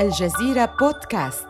الجزيرة بودكاست.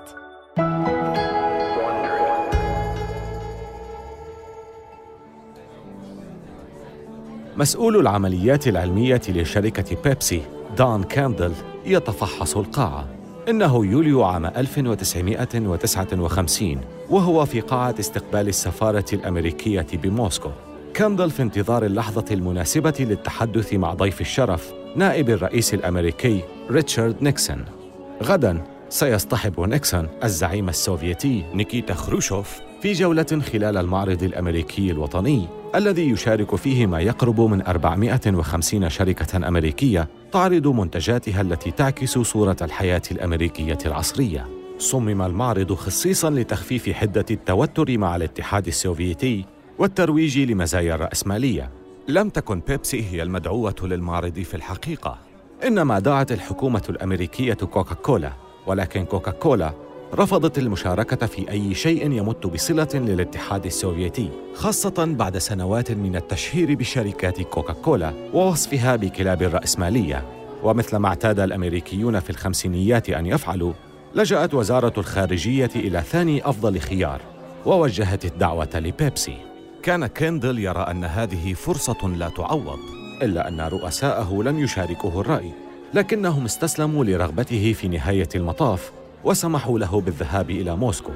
مسؤول العمليات العلمية لشركة بيبسي دان كاندل يتفحص القاعة. إنه يوليو عام 1959 وهو في قاعة استقبال السفارة الأمريكية بموسكو. كاندل في انتظار اللحظة المناسبة للتحدث مع ضيف الشرف نائب الرئيس الأمريكي ريتشارد نيكسون. غدا سيصطحب نيكسون الزعيم السوفيتي نيكيتا خروشوف في جولة خلال المعرض الأمريكي الوطني الذي يشارك فيه ما يقرب من 450 شركة أمريكية تعرض منتجاتها التي تعكس صورة الحياة الأمريكية العصرية. صمم المعرض خصيصا لتخفيف حدة التوتر مع الاتحاد السوفيتي والترويج لمزايا الرأسمالية. لم تكن بيبسي هي المدعوة للمعرض في الحقيقة، إنما دعت الحكومة الأمريكية كوكاكولا، ولكن كوكاكولا رفضت المشاركة في أي شيء يمت بصلة للاتحاد السوفيتي، خاصة بعد سنوات من التشهير بشركات كوكاكولا ووصفها بكلاب الرأسمالية. ومثل ما اعتاد الأمريكيون في الخمسينيات أن يفعلوا، لجأت وزارة الخارجية إلى ثاني أفضل خيار، ووجهت الدعوة لبيبسي. كان كيندل يرى أن هذه فرصة لا تعوض، إلا أن رؤساءه لم يشاركوه الرأي، لكنهم استسلموا لرغبته في نهاية المطاف وسمحوا له بالذهاب إلى موسكو.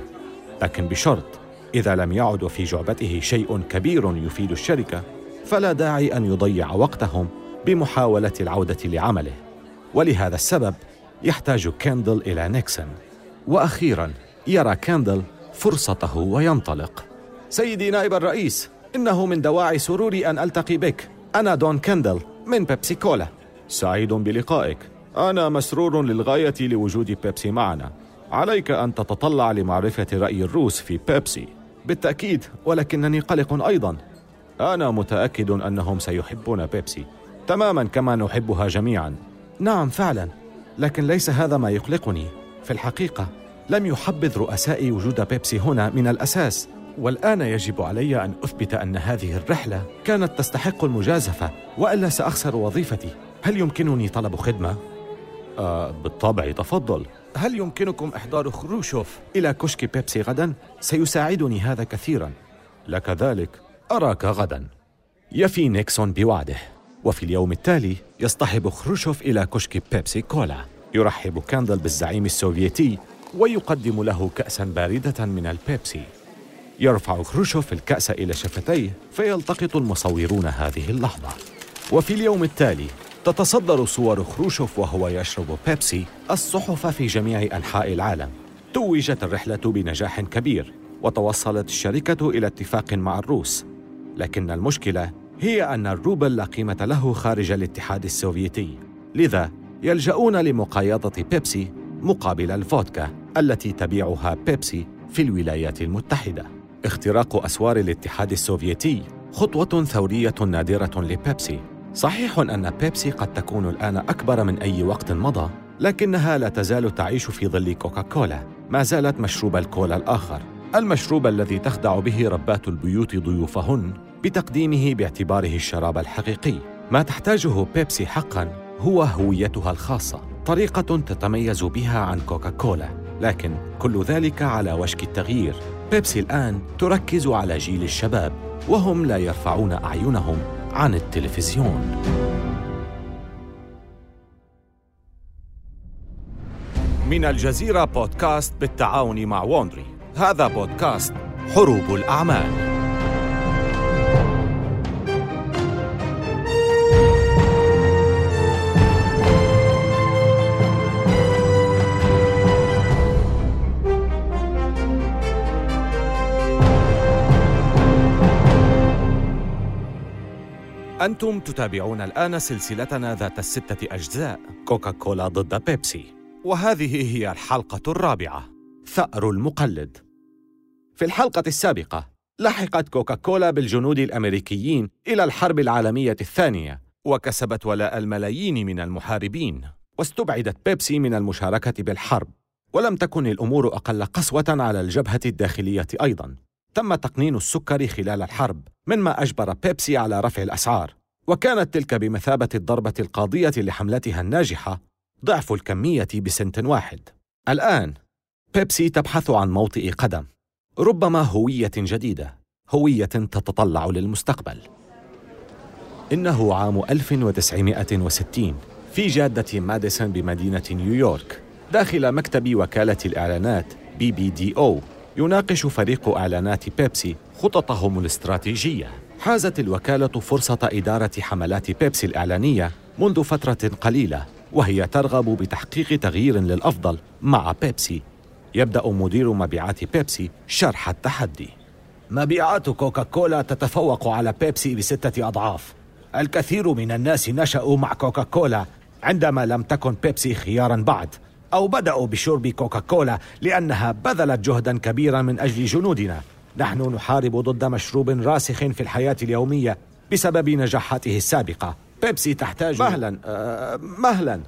لكن بشرط إذا لم يعد في جعبته شيء كبير يفيد الشركة فلا داعي أن يضيع وقتهم بمحاولة العودة لعمله. ولهذا السبب يحتاج كاندل إلى نيكسون. وأخيرا يرى كاندل فرصته وينطلق. سيدي نائب الرئيس إنه من دواعي سروري أن ألتقي بك. أنا دون كاندل من بيبسي كولا. سعيد بلقائك. أنا مسرور للغاية لوجود بيبسي معنا. عليك أن تتطلع لمعرفة رأي الروس في بيبسي. بالتأكيد ولكنني قلق أيضا. أنا متأكد أنهم سيحبون بيبسي. تماما كما نحبها جميعا. نعم فعلا. لكن ليس هذا ما يقلقني. في الحقيقة لم يحبذ رؤسائي وجود بيبسي هنا من الأساس. والآن يجب علي أن أثبت أن هذه الرحلة كانت تستحق المجازفة وإلا سأخسر وظيفتي. هل يمكنني طلب خدمة؟ آه بالطبع تفضل. هل يمكنكم إحضار خروشوف إلى كشك بيبسي غدا؟ سيساعدني هذا كثيرا. لك ذلك. أراك غدا. يفي نيكسون بوعده. وفي اليوم التالي يصطحب خروشوف إلى كشك بيبسي كولا. يرحب كاندل بالزعيم السوفيتي ويقدم له كأسا باردة من البيبسي. يرفع خروشوف الكأس إلى شفتيه فيلتقط المصورون هذه اللحظة. وفي اليوم التالي تتصدر صور خروشوف وهو يشرب بيبسي الصحف في جميع أنحاء العالم. توجت الرحلة بنجاح كبير وتوصلت الشركة إلى اتفاق مع الروس. لكن المشكلة هي أن الروبل لا قيمة له خارج الاتحاد السوفيتي. لذا يلجؤون لمقايضة بيبسي مقابل الفودكا التي تبيعها بيبسي في الولايات المتحدة. اختراق أسوار الاتحاد السوفيتي خطوة ثورية نادرة لبيبسي. صحيح أن بيبسي قد تكون الآن أكبر من أي وقت مضى لكنها لا تزال تعيش في ظل كوكاكولا ما زالت مشروب الكولا الآخر. المشروب الذي تخدع به ربات البيوت ضيوفهن بتقديمه باعتباره الشراب الحقيقي. ما تحتاجه بيبسي حقا هو هويتها الخاصة طريقة تتميز بها عن كوكاكولا لكن كل ذلك على وشك التغيير. بيبسي الآن تركز على جيل الشباب وهم لا يرفعون أعينهم عن التلفزيون. من الجزيرة بودكاست بالتعاون مع وونري. هذا بودكاست حروب الأعمال. أنتم تتابعون الآن سلسلتنا ذات الستة أجزاء. كوكاكولا ضد بيبسي. وهذه هي الحلقة الرابعة. ثأر المقلد. في الحلقة السابقة لحقت كوكاكولا بالجنود الأمريكيين إلى الحرب العالمية الثانية. وكسبت ولاء الملايين من المحاربين. واستبعدت بيبسي من المشاركة بالحرب. ولم تكن الأمور أقل قسوة على الجبهة الداخلية أيضاً. تم تقنين السكر خلال الحرب مما أجبر بيبسي على رفع الأسعار. وكانت تلك بمثابة الضربة القاضية لحملتها الناجحة ضعف الكمية بسنت واحد. الآن بيبسي تبحث عن موطئ قدم. ربما هوية جديدة هوية تتطلع للمستقبل. إنه عام 1960 في جادة ماديسون بمدينة نيويورك داخل مكتب وكالة الإعلانات بي بي دي أو. يناقش فريق إعلانات بيبسي خططهم الاستراتيجية. حازت الوكالة فرصة إدارة حملات بيبسي الإعلانية منذ فترة قليلة وهي ترغب بتحقيق تغيير للأفضل مع بيبسي. يبدأ مدير مبيعات بيبسي شرح التحدي. مبيعات كوكاكولا تتفوق على بيبسي بستة أضعاف. الكثير من الناس نشأوا مع كوكاكولا عندما لم تكن بيبسي خيارا بعد. أو بدأوا بشرب كوكاكولا لأنها بذلت جهدا كبيرا من أجل جنودنا. نحن نحارب ضد مشروب راسخ في الحياة اليومية بسبب نجاحاته السابقة. بيبسي تحتاج مهلا. آه مهلا.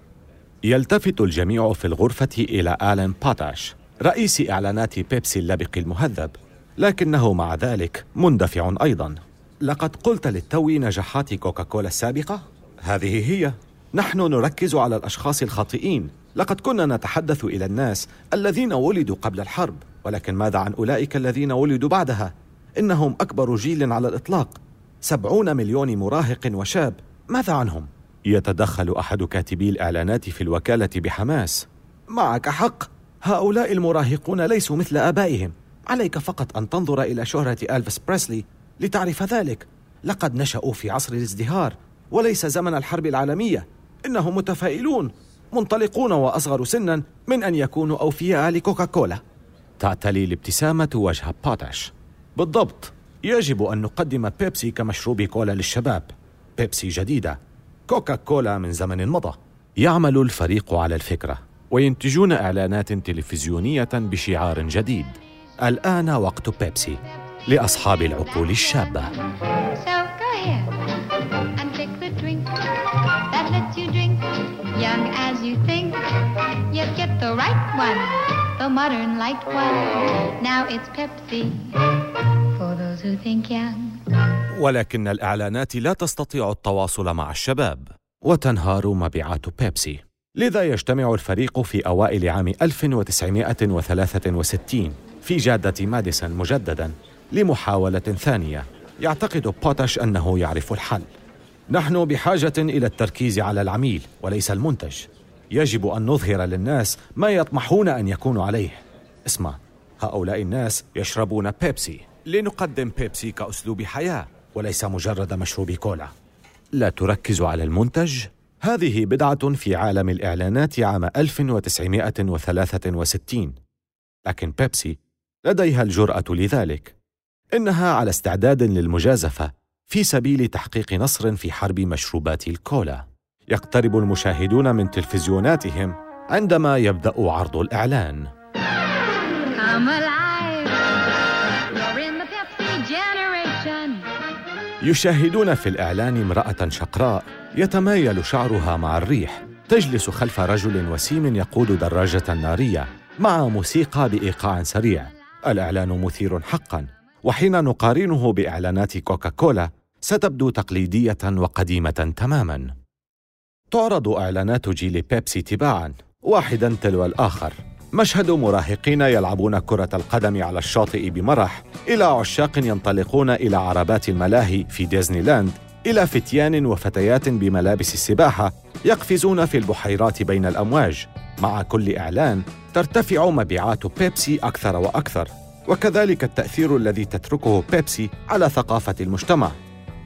يلتفت الجميع في الغرفة إلى آلين باتاش رئيس إعلانات بيبسي اللبق المهذب. لكنه مع ذلك مندفع أيضا. لقد قلت للتو نجاحات كوكاكولا السابقة؟ هذه هي. نحن نركز على الأشخاص الخاطئين. لقد كنا نتحدث إلى الناس الذين ولدوا قبل الحرب ولكن ماذا عن أولئك الذين ولدوا بعدها؟ إنهم أكبر جيل على الإطلاق. سبعون مليون مراهق وشاب. ماذا عنهم؟ يتدخل أحد كاتبي الإعلانات في الوكالة بحماس. معك حق. هؤلاء المراهقون ليسوا مثل آبائهم. عليك فقط أن تنظر إلى شهرة ألفيس بريسلي لتعرف ذلك. لقد نشأوا في عصر الازدهار وليس زمن الحرب العالمية. إنهم متفائلون منطلقون وأصغر سنا من أن يكونوا أوفياء لكوكاكولا. تعتلي الابتسامة وجه باتاش بالضبط. يجب أن نقدم بيبسي كمشروب كولا للشباب. بيبسي جديدة. كوكاكولا من زمن مضى. يعمل الفريق على الفكرة. وينتجون إعلانات تلفزيونية بشعار جديد. الآن وقت بيبسي لأصحاب العقول الشابة. The modern light one. Now it's Pepsi. For those who think young. ولكن الإعلانات لا تستطيع التواصل مع الشباب. وتنهار مبيعات بيبسي. لذا يجتمع الفريق في أوائل عام 1963 في جادة ماديسون مجددا لمحاولة ثانية. يعتقد بوتاش أنه يعرف الحل. نحن بحاجة إلى التركيز على العميل وليس المنتج. يجب أن نظهر للناس ما يطمحون أن يكونوا عليه. اسمع هؤلاء الناس يشربون بيبسي. لنقدم بيبسي كأسلوب حياة وليس مجرد مشروب كولا. لا تركز على المنتج؟ هذه بدعة في عالم الإعلانات عام 1963 لكن بيبسي لديها الجرأة لذلك. إنها على استعداد للمجازفة في سبيل تحقيق نصر في حرب مشروبات الكولا. يقترب المشاهدون من تلفزيوناتهم عندما يبدأ عرض الإعلان. يشاهدون في الإعلان امرأة شقراء يتمايل شعرها مع الريح تجلس خلف رجل وسيم يقود دراجة نارية مع موسيقى بإيقاع سريع. الإعلان مثير حقا وحين نقارنه بإعلانات كوكاكولا ستبدو تقليدية وقديمة تماما. تعرض إعلانات جيل بيبسي تباعا واحدا تلو الآخر. مشهد مراهقين يلعبون كرة القدم على الشاطئ بمرح إلى عشاق ينطلقون إلى عربات الملاهي في ديزني لاند إلى فتيان وفتيات بملابس السباحة يقفزون في البحيرات بين الأمواج. مع كل إعلان ترتفع مبيعات بيبسي أكثر وأكثر وكذلك التأثير الذي تتركه بيبسي على ثقافة المجتمع.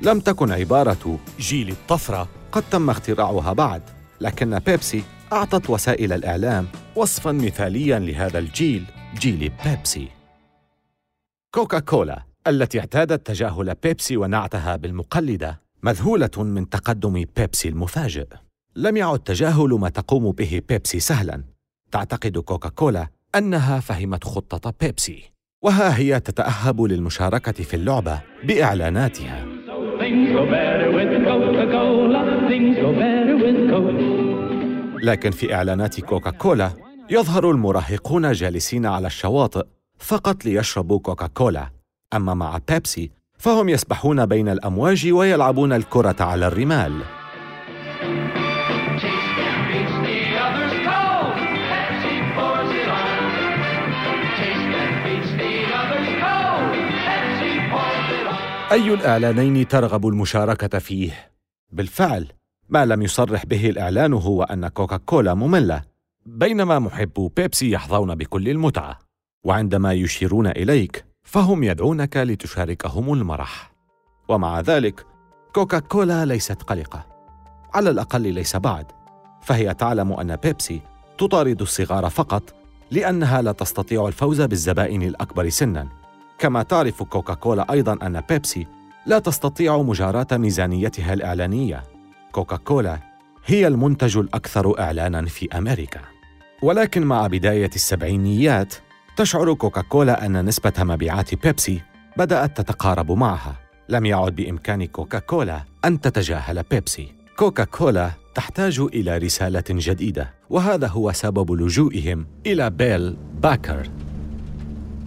لم تكن عبارة جيل الطفرة قد تم اختراعها بعد لكن بيبسي أعطت وسائل الإعلام وصفاً مثالياً لهذا الجيل جيل بيبسي. كوكا كولا التي اعتادت تجاهل بيبسي ونعتها بالمقلدة مذهولة من تقدم بيبسي المفاجئ. لم يعد تجاهل ما تقوم به بيبسي سهلاً. تعتقد كوكا كولا أنها فهمت خطة بيبسي وها هي تتأهب للمشاركة في اللعبة بإعلاناتها. لكن في إعلانات كوكاكولا يظهر المراهقون جالسين على الشواطئ فقط ليشربوا كوكاكولا. أما مع بيبسي فهم يسبحون بين الأمواج ويلعبون الكرة على الرمال. أي الإعلانين ترغب المشاركة فيه؟ بالفعل ما لم يصرح به الإعلان هو أن كوكاكولا مملة بينما محبو بيبسي يحظون بكل المتعة. وعندما يشيرون إليك فهم يدعونك لتشاركهم المرح. ومع ذلك كوكاكولا ليست قلقة. على الأقل ليس بعد. فهي تعلم أن بيبسي تطارد الصغار فقط لأنها لا تستطيع الفوز بالزبائن الأكبر سناً. كما تعرف كوكاكولا أيضاً أن بيبسي لا تستطيع مجاراة ميزانيتها الإعلانية. كوكاكولا هي المنتج الأكثر إعلاناً في أمريكا. ولكن مع بداية السبعينيات تشعر كوكاكولا أن نسبة مبيعات بيبسي بدأت تتقارب معها. لم يعد بإمكان كوكاكولا أن تتجاهل بيبسي. كوكاكولا تحتاج إلى رسالة جديدة وهذا هو سبب لجوئهم إلى بيل باكر.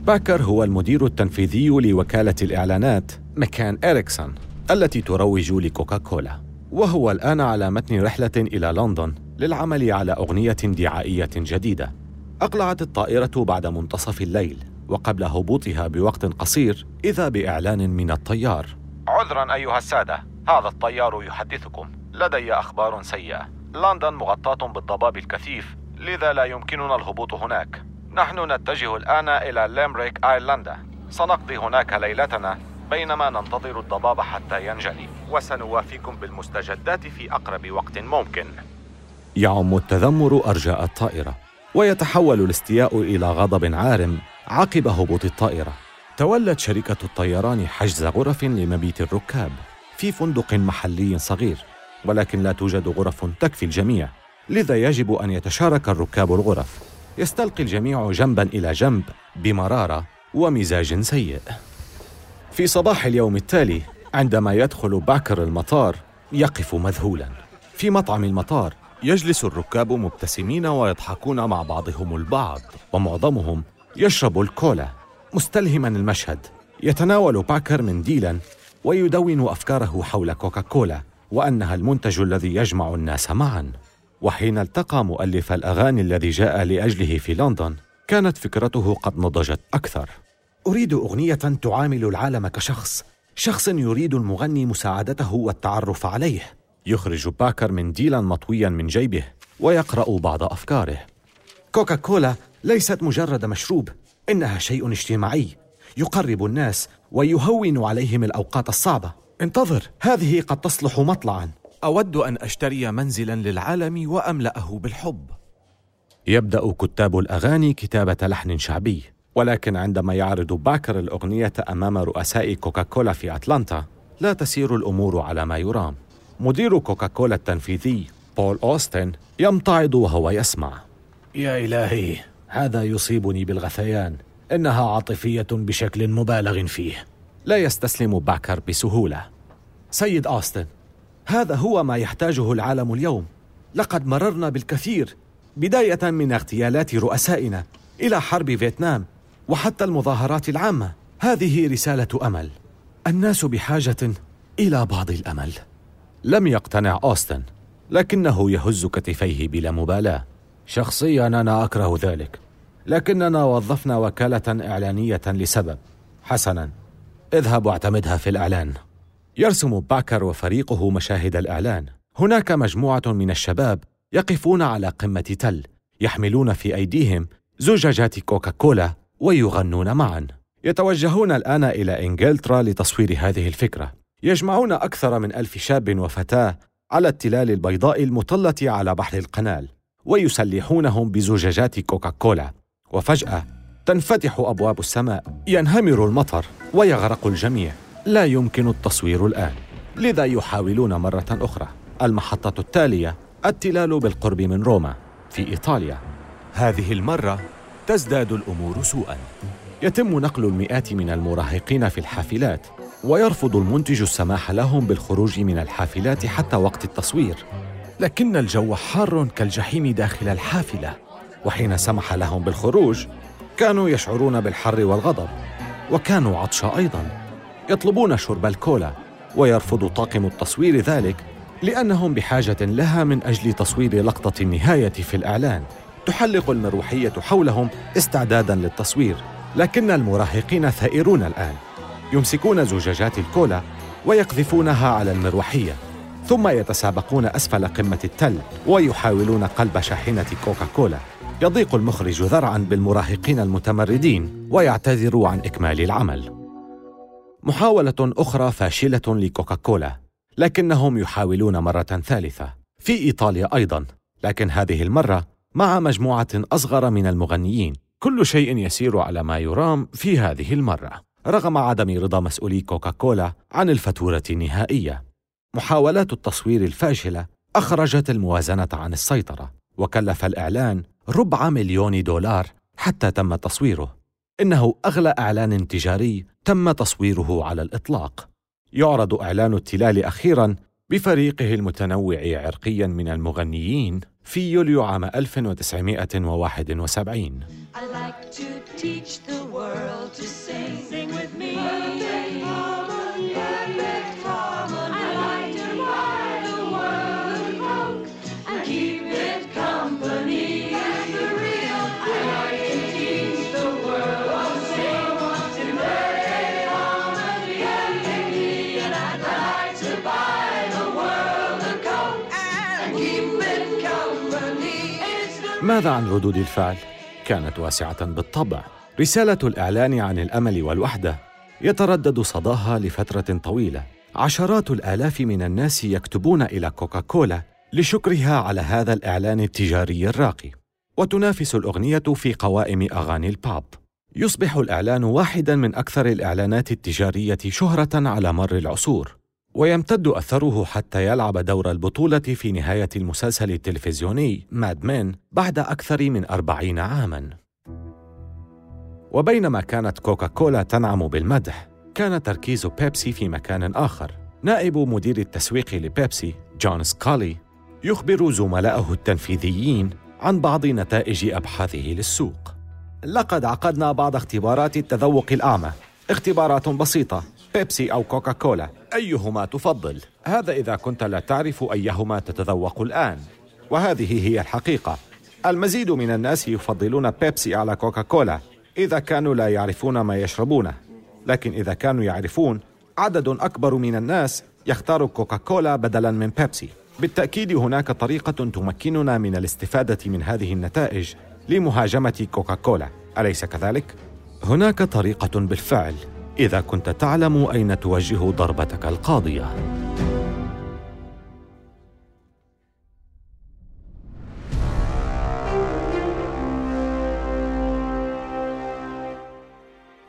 باكر هو المدير التنفيذي لوكالة الإعلانات مكان إريكسون التي تروج لكوكاكولا وهو الآن على متن رحلة إلى لندن للعمل على أغنية دعائية جديدة. أقلعت الطائرة بعد منتصف الليل وقبل هبوطها بوقت قصير إذا بإعلان من الطيار. عذرا أيها السادة هذا الطيار يحدثكم. لدي أخبار سيئة. لندن مغطاة بالضباب الكثيف لذا لا يمكننا الهبوط هناك. نحن نتجه الآن إلى ليمريك آيرلندا سنقضي هناك ليلتنا بينما ننتظر الضباب حتى ينجلي. وسنوافيكم بالمستجدات في أقرب وقت ممكن. يعم التذمر أرجاء الطائرة ويتحول الاستياء إلى غضب عارم عقب هبوط الطائرة. تولت شركة الطيران حجز غرف لمبيت الركاب في فندق محلي صغير ولكن لا توجد غرف تكفي الجميع لذا يجب أن يتشارك الركاب الغرف. يستلقي الجميع جنبا إلى جنب بمرارة ومزاج سيء. في صباح اليوم التالي عندما يدخل باكر المطار يقف مذهولا. في مطعم المطار يجلس الركاب مبتسمين ويضحكون مع بعضهم البعض ومعظمهم يشرب الكولا مستلهما المشهد. يتناول باكر منديلا ويدون أفكاره حول كوكاكولا وأنها المنتج الذي يجمع الناس معا. وحين التقى مؤلف الأغاني الذي جاء لأجله في لندن كانت فكرته قد نضجت أكثر. أريد أغنية تعامل العالم كشخص شخص يريد المغني مساعدته والتعرف عليه. يخرج باكر منديلا مطويا من جيبه ويقرأ بعض أفكاره. كوكاكولا ليست مجرد مشروب إنها شيء اجتماعي يقرب الناس ويهون عليهم الأوقات الصعبة. انتظر. هذه قد تصلح مطلعا. أود أن أشتري منزلا للعالم وأملأه بالحب. يبدأ كتاب الأغاني كتابة لحن شعبي ولكن عندما يعرض باكر الأغنية أمام رؤساء كوكاكولا في أتلانتا لا تسير الأمور على ما يرام. مدير كوكاكولا التنفيذي بول أوستن يمتعض وهو يسمع. يا إلهي هذا يصيبني بالغثيان. إنها عاطفية بشكل مبالغ فيه. لا يستسلم باكر بسهولة. سيد أوستن هذا هو ما يحتاجه العالم اليوم. لقد مررنا بالكثير بداية من اغتيالات رؤسائنا إلى حرب فيتنام وحتى المظاهرات العامة. هذه رسالة أمل. الناس بحاجة إلى بعض الأمل. لم يقتنع أوستن لكنه يهز كتفيه بلا مبالاة. شخصيا أنا أكره ذلك لكننا وظفنا وكالة إعلانية لسبب. حسنا اذهب واعتمدها في الإعلان. يرسم باكر وفريقه مشاهد الإعلان. هناك مجموعة من الشباب يقفون على قمة تل يحملون في أيديهم زجاجات كوكاكولا ويغنون معا. يتوجهون الآن إلى إنجلترا لتصوير هذه الفكرة. يجمعون أكثر من ألف شاب وفتاة على التلال البيضاء المطلة على بحر القنال ويسلحونهم بزجاجات كوكاكولا. وفجأة تنفتح أبواب السماء ينهمر المطر ويغرق الجميع. لا يمكن التصوير الآن لذا يحاولون مرة أخرى. المحطة التالية التلال بالقرب من روما في إيطاليا. هذه المرة تزداد الأمور سوءا. يتم نقل المئات من المراهقين في الحافلات ويرفض المنتج السماح لهم بالخروج من الحافلات حتى وقت التصوير. لكن الجو حار كالجحيم داخل الحافلة وحين سمح لهم بالخروج كانوا يشعرون بالحر والغضب وكانوا عطشى أيضا. يطلبون شرب الكولا ويرفض طاقم التصوير ذلك لأنهم بحاجة لها من أجل تصوير لقطة النهاية في الإعلان. تحلق المروحية حولهم استعدادا للتصوير لكن المراهقين ثائرون الآن. يمسكون زجاجات الكولا ويقذفونها على المروحية ثم يتسابقون أسفل قمة التل ويحاولون قلب شاحنة كوكاكولا. يضيق المخرج ذرعا بالمراهقين المتمردين ويعتذر عن إكمال العمل. محاولة أخرى فاشلة لكوكاكولا لكنهم يحاولون مرة ثالثة. في إيطاليا أيضا لكن هذه المرة مع مجموعة أصغر من المغنيين. كل شيء يسير على ما يرام في هذه المرة. رغم عدم رضا مسؤولي كوكاكولا عن الفاتورة النهائية محاولات التصوير الفاشلة أخرجت الموازنة عن السيطرة وكلف الإعلان ربع مليون دولار حتى تم تصويره. إنه أغلى إعلان تجاري تم تصويره على الإطلاق. يعرض إعلان التلال أخيراً بفريقه المتنوع عرقياً من المغنيين في يوليو عام 1971 ماذا عن ردود الفعل؟ كانت واسعة بالطبع. رسالة الإعلان عن الأمل والوحدة يتردد صداها لفترة طويلة. عشرات الآلاف من الناس يكتبون إلى كوكاكولا لشكرها على هذا الإعلان التجاري الراقي. وتنافس الأغنية في قوائم أغاني الباب. يصبح الإعلان واحدا من أكثر الإعلانات التجارية شهرة على مر العصور. ويمتد أثره حتى يلعب دور البطولة في نهاية المسلسل التلفزيوني ماد مين بعد أكثر من أربعين عاماً. وبينما كانت كوكاكولا تنعم بالمدح كان تركيز بيبسي في مكان آخر. نائب مدير التسويق لبيبسي جون سكالي يخبر زملائه التنفيذيين عن بعض نتائج أبحاثه للسوق. لقد عقدنا بعض اختبارات التذوق الأعمى. اختبارات بسيطة. بيبسي أو كوكاكولا. أيهما تفضل؟ هذا إذا كنت لا تعرف أيهما تتذوق الآن. وهذه هي الحقيقة. المزيد من الناس يفضلون بيبسي على كوكاكولا إذا كانوا لا يعرفون ما يشربونه لكن إذا كانوا يعرفون عدد أكبر من الناس يختار كوكاكولا بدلا من بيبسي. بالتأكيد هناك طريقة تمكننا من الاستفادة من هذه النتائج لمهاجمة كوكاكولا. أليس كذلك؟ هناك طريقة بالفعل. إذا كنت تعلم أين توجه ضربتك القاضية.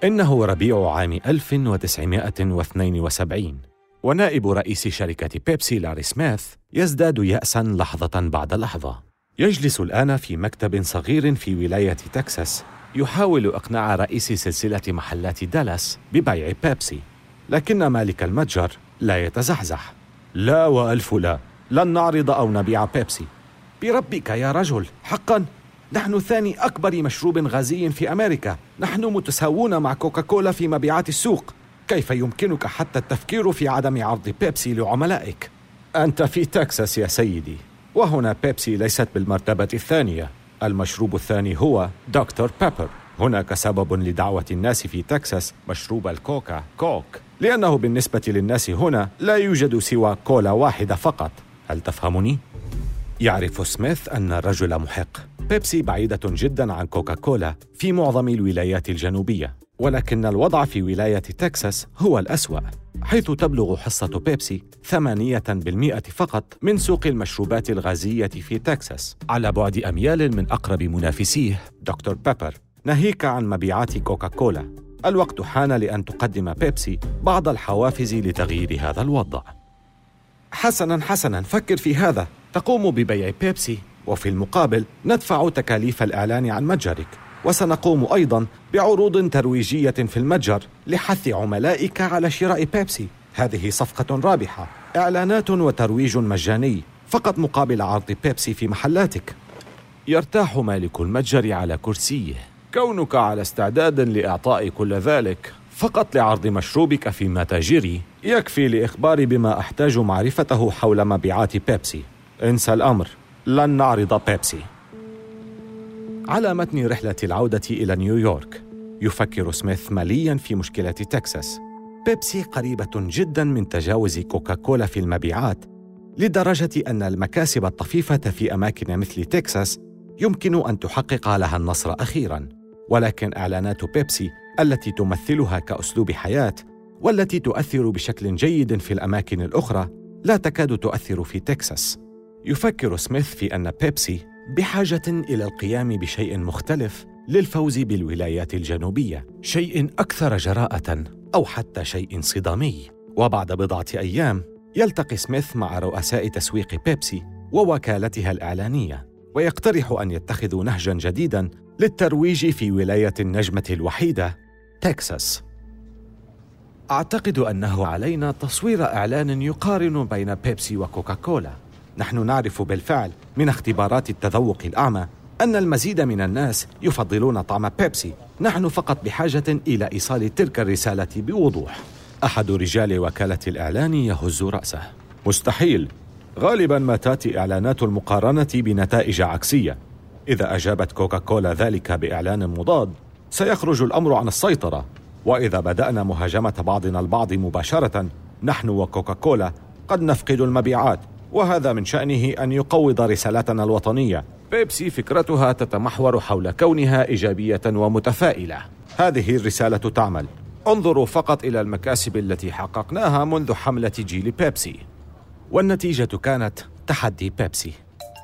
إنه ربيع عام 1972 ونائب رئيس شركة بيبسي لاري سميث يزداد يأسا لحظة بعد لحظة يجلس الآن في مكتب صغير في ولاية تكساس يحاول إقناع رئيس سلسلة محلات دالاس ببيع بيبسي. لكن مالك المتجر لا يتزحزح. لا وألف لا. لن نعرض أو نبيع بيبسي. بربك يا رجل. حقا. نحن ثاني أكبر مشروب غازي في أمريكا. نحن متساوون مع كوكاكولا في مبيعات السوق. كيف يمكنك حتى التفكير في عدم عرض بيبسي لعملائك؟ أنت في تكساس يا سيدي. وهنا بيبسي ليست بالمرتبة الثانية. المشروب الثاني هو دكتور بيبر. هناك سبب لدعوة الناس في تكساس مشروب الكوكا كوك. لأنه بالنسبة للناس هنا لا يوجد سوى كولا واحدة فقط. هل تفهمني؟ يعرف سميث أن الرجل محق. بيبسي بعيدة جدا عن كوكاكولا في معظم الولايات الجنوبية. ولكن الوضع في ولاية تكساس هو الأسوأ. حيث تبلغ حصة بيبسي ثمانية بالمئة فقط من سوق المشروبات الغازية في تكساس على بعد أميال من أقرب منافسيه دكتور بيبر. ناهيك عن مبيعات كوكاكولا. الوقت حان لأن تقدم بيبسي بعض الحوافز لتغيير هذا الوضع. حسنا حسنا فكر في هذا. تقوم ببيع بيبسي وفي المقابل ندفع تكاليف الإعلان عن متجرك. وسنقوم أيضا بعروض ترويجية في المتجر لحث عملائك على شراء بيبسي. هذه صفقة رابحة إعلانات وترويج مجاني فقط مقابل عرض بيبسي في محلاتك. يرتاح مالك المتجر على كرسيه. كونك على استعداد لإعطاء كل ذلك فقط لعرض مشروبك في متاجري يكفي لإخباري بما أحتاج معرفته حول مبيعات بيبسي. انسى الأمر لن نعرض بيبسي. على متن رحلة العودة إلى نيويورك. يفكر سميث ماليا في مشكلة تكساس. بيبسي قريبة جدا من تجاوز كوكاكولا في المبيعات لدرجة أن المكاسب الطفيفة في أماكن مثل تكساس يمكن أن تحقق لها النصر أخيرا. ولكن إعلانات بيبسي التي تمثلها كأسلوب حياة والتي تؤثر بشكل جيد في الأماكن الأخرى لا تكاد تؤثر في تكساس. يفكر سميث في أن بيبسي بحاجة إلى القيام بشيء مختلف للفوز بالولايات الجنوبية شيء أكثر جراءة أو حتى شيء صدامي وبعد بضعة أيام يلتقي سميث مع رؤساء تسويق بيبسي ووكالتها الإعلانية ويقترح أن يتخذوا نهجا جديدا للترويج في ولاية النجمة الوحيدة تكساس. أعتقد أنه علينا تصوير إعلان يقارن بين بيبسي وكوكاكولا. نحن نعرف بالفعل من اختبارات التذوق الأعمى أن المزيد من الناس يفضلون طعم بيبسي. نحن فقط بحاجة إلى إيصال تلك الرسالة بوضوح. أحد رجال وكالة الإعلان يهز رأسه. مستحيل. غالبا ما تاتي إعلانات المقارنة بنتائج عكسية. إذا أجابت كوكاكولا ذلك بإعلان مضاد سيخرج الأمر عن السيطرة. وإذا بدأنا مهاجمة بعضنا البعض مباشرة نحن وكوكاكولا قد نفقد المبيعات. وهذا من شأنه أن يقوض رسالتنا الوطنية. بيبسي فكرتها تتمحور حول كونها إيجابية ومتفائلة. هذه الرسالة تعمل. انظروا فقط إلى المكاسب التي حققناها منذ حملة جيل بيبسي. والنتيجة كانت تحدي بيبسي.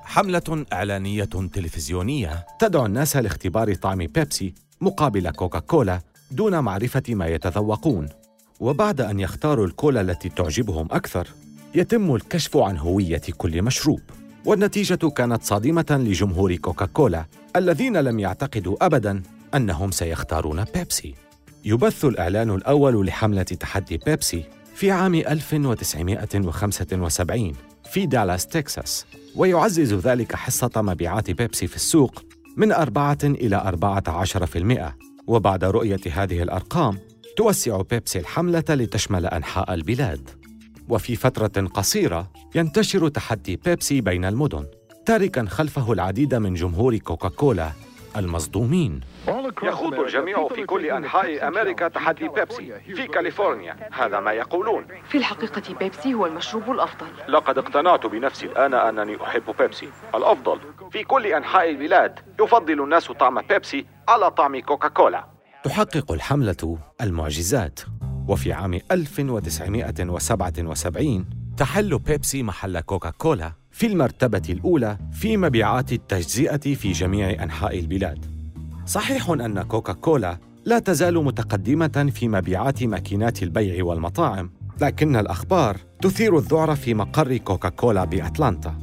حملة إعلانية تلفزيونية. تدعو الناس لاختبار طعم بيبسي مقابل كوكاكولا دون معرفة ما يتذوقون. وبعد أن يختاروا الكولا التي تعجبهم أكثر يتم الكشف عن هوية كل مشروب. والنتيجة كانت صادمة لجمهور كوكاكولا الذين لم يعتقدوا أبدا أنهم سيختارون بيبسي. يبث الإعلان الأول لحملة تحدي بيبسي في عام 1975 في دالاس تكساس. ويعزز ذلك حصة مبيعات بيبسي في السوق من 4 إلى 14 في المئة. وبعد رؤية هذه الأرقام توسع بيبسي الحملة لتشمل أنحاء البلاد. وفي فترة قصيرة ينتشر تحدي بيبسي بين المدن تاركا خلفه العديد من جمهور كوكاكولا المصدومين. يخوض الجميع في كل أنحاء أمريكا تحدي بيبسي في كاليفورنيا هذا ما يقولون. في الحقيقة بيبسي هو المشروب الأفضل. لقد اقتنعت بنفسي الآن أنني أحب بيبسي. الأفضل في كل أنحاء البلاد يفضل الناس طعم بيبسي على طعم كوكاكولا. تحقق الحملة المعجزات. وفي عام 1977 تحل بيبسي محل كوكاكولا في المرتبة الأولى في مبيعات التجزئة في جميع أنحاء البلاد. صحيح أن كوكاكولا لا تزال متقدمة في مبيعات ماكينات البيع والمطاعم، لكن الأخبار تثير الذعر في مقر كوكاكولا بأتلانتا.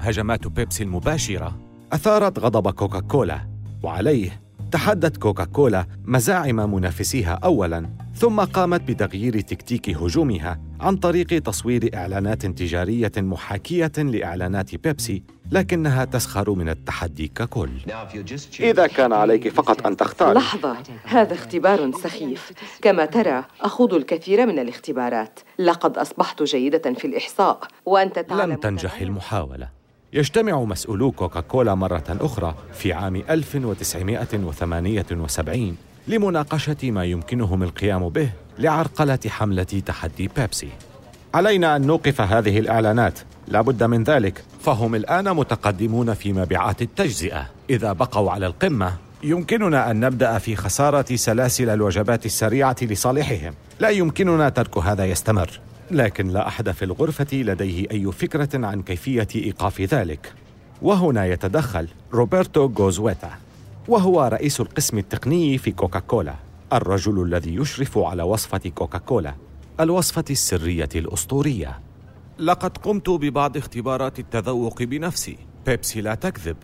هجمات بيبسي المباشرة أثارت غضب كوكاكولا، وعليه تحدت كوكاكولا مزاعم منافسيها أولاً ثم قامت بتغيير تكتيك هجومها عن طريق تصوير إعلانات تجارية محاكية لإعلانات بيبسي لكنها تسخر من التحدي ككل. إذا كان عليك فقط أن تختار. لحظة هذا اختبار سخيف. كما ترى أخوض الكثير من الاختبارات. لقد أصبحت جيدة في الإحصاء. وأنت تعلم لم تنجح المحاولة. يجتمع مسؤولو كوكاكولا مرة أخرى في عام 1978 لمناقشة ما يمكنهم القيام به لعرقلة حملة تحدي بيبسي. علينا أن نوقف هذه الإعلانات، لابد من ذلك، فهم الآن متقدمون في مبيعات التجزئة. إذا بقوا على القمة، يمكننا أن نبدأ في خسارة سلاسل الوجبات السريعة لصالحهم. لا يمكننا ترك هذا يستمر. لكن لا أحد في الغرفة لديه أي فكرة عن كيفية إيقاف ذلك. وهنا يتدخل روبرتو غوزويتا وهو رئيس القسم التقني في كوكاكولا الرجل الذي يشرف على وصفة كوكاكولا الوصفة السرية الأسطورية. لقد قمت ببعض اختبارات التذوق بنفسي. بيبسي لا تكذب.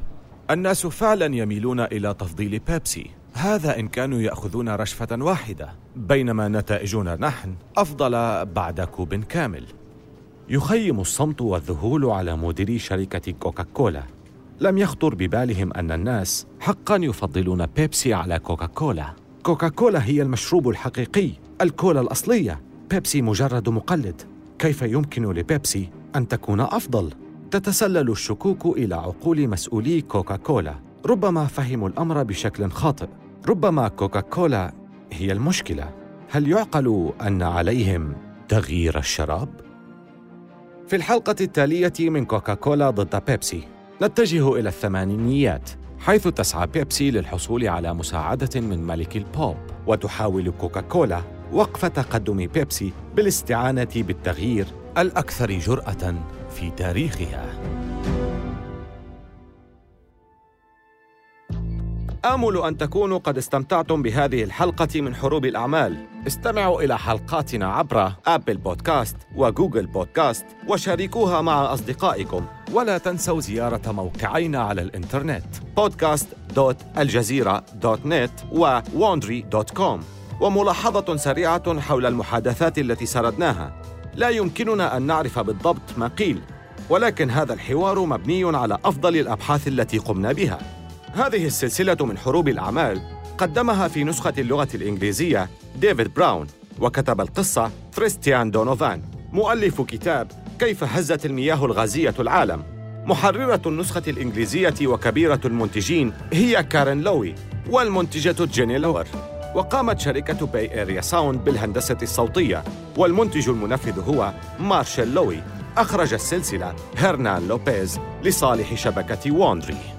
الناس فعلا يميلون إلى تفضيل بيبسي. هذا إن كانوا يأخذون رشفة واحدة بينما نتائجنا نحن أفضل بعد كوب كامل. يخيم الصمت والذهول على مديري شركة كوكاكولا. لم يخطر ببالهم أن الناس حقا يفضلون بيبسي على كوكاكولا. كوكاكولا هي المشروب الحقيقي الكولا الأصلية. بيبسي مجرد مقلد. كيف يمكن لبيبسي أن تكون أفضل؟ تتسلل الشكوك إلى عقول مسؤولي كوكاكولا. ربما فهموا الأمر بشكل خاطئ. ربما كوكاكولا هي المشكلة. هل يعقل أن عليهم تغيير الشراب؟ في الحلقة التالية من كوكاكولا ضد بيبسي. نتجه إلى الثمانينيات حيث تسعى بيبسي للحصول على مساعدة من ملك البوب وتحاول كوكاكولا وقف تقدم بيبسي بالاستعانة بالتغيير الأكثر جرأة في تاريخها. آمل أن تكونوا قد استمتعتم بهذه الحلقة من حروب الأعمال. استمعوا إلى حلقاتنا عبر أبل بودكاست وجوجل بودكاست وشاركوها مع أصدقائكم. ولا تنسوا زيارة موقعينا على الإنترنت podcast.aljazeera.net و wondery.com وملاحظة سريعة حول المحادثات التي سردناها لا يمكننا أن نعرف بالضبط ما قيل ولكن هذا الحوار مبني على أفضل الأبحاث التي قمنا بها هذه السلسلة من حروب الأعمال قدمها في نسخة اللغة الإنجليزية ديفيد براون وكتب القصة كريستيان دونوفان مؤلف كتاب كيف هزت المياه الغازية العالم. محررة النسخة الإنجليزية وكبيرة المنتجين هي كارين لوي والمنتجة جيني لور. وقامت شركة باي إيريا ساوند بالهندسة الصوتية والمنتج المنفذ هو مارشيل لوي. أخرج السلسلة هرنان لوبيز لصالح شبكة ووندري